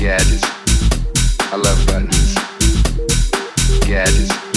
gadgets. I love buttons. Gadgets.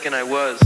Mistaken I was.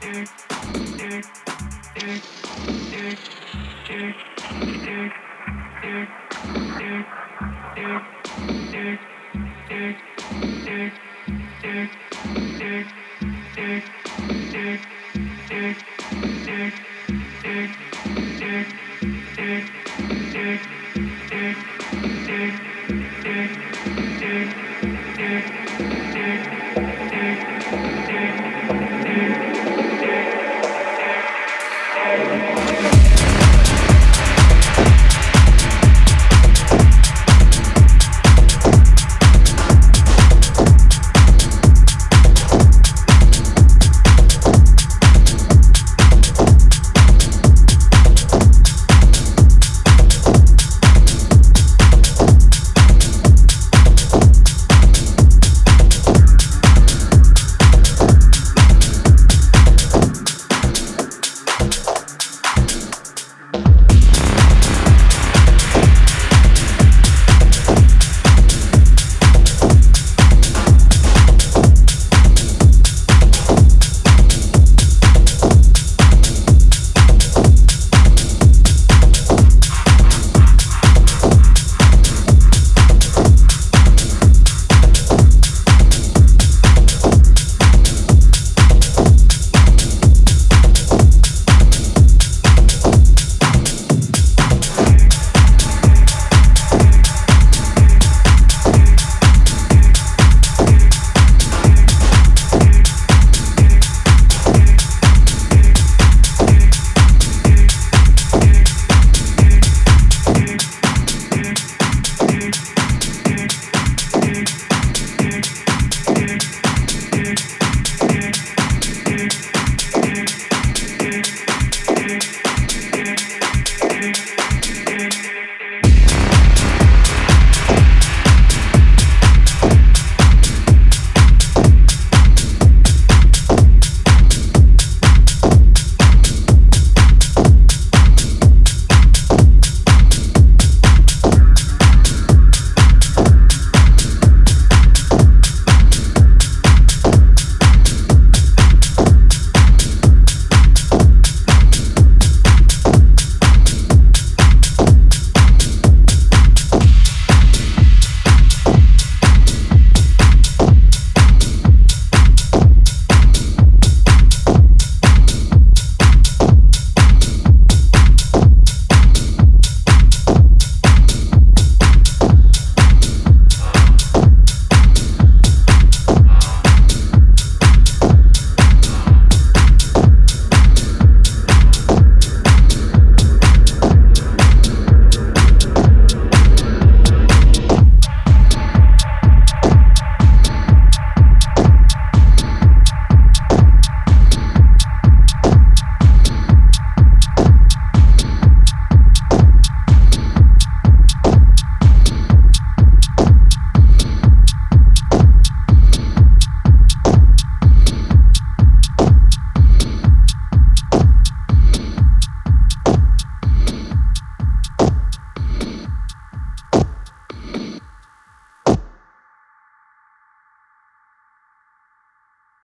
Yeah.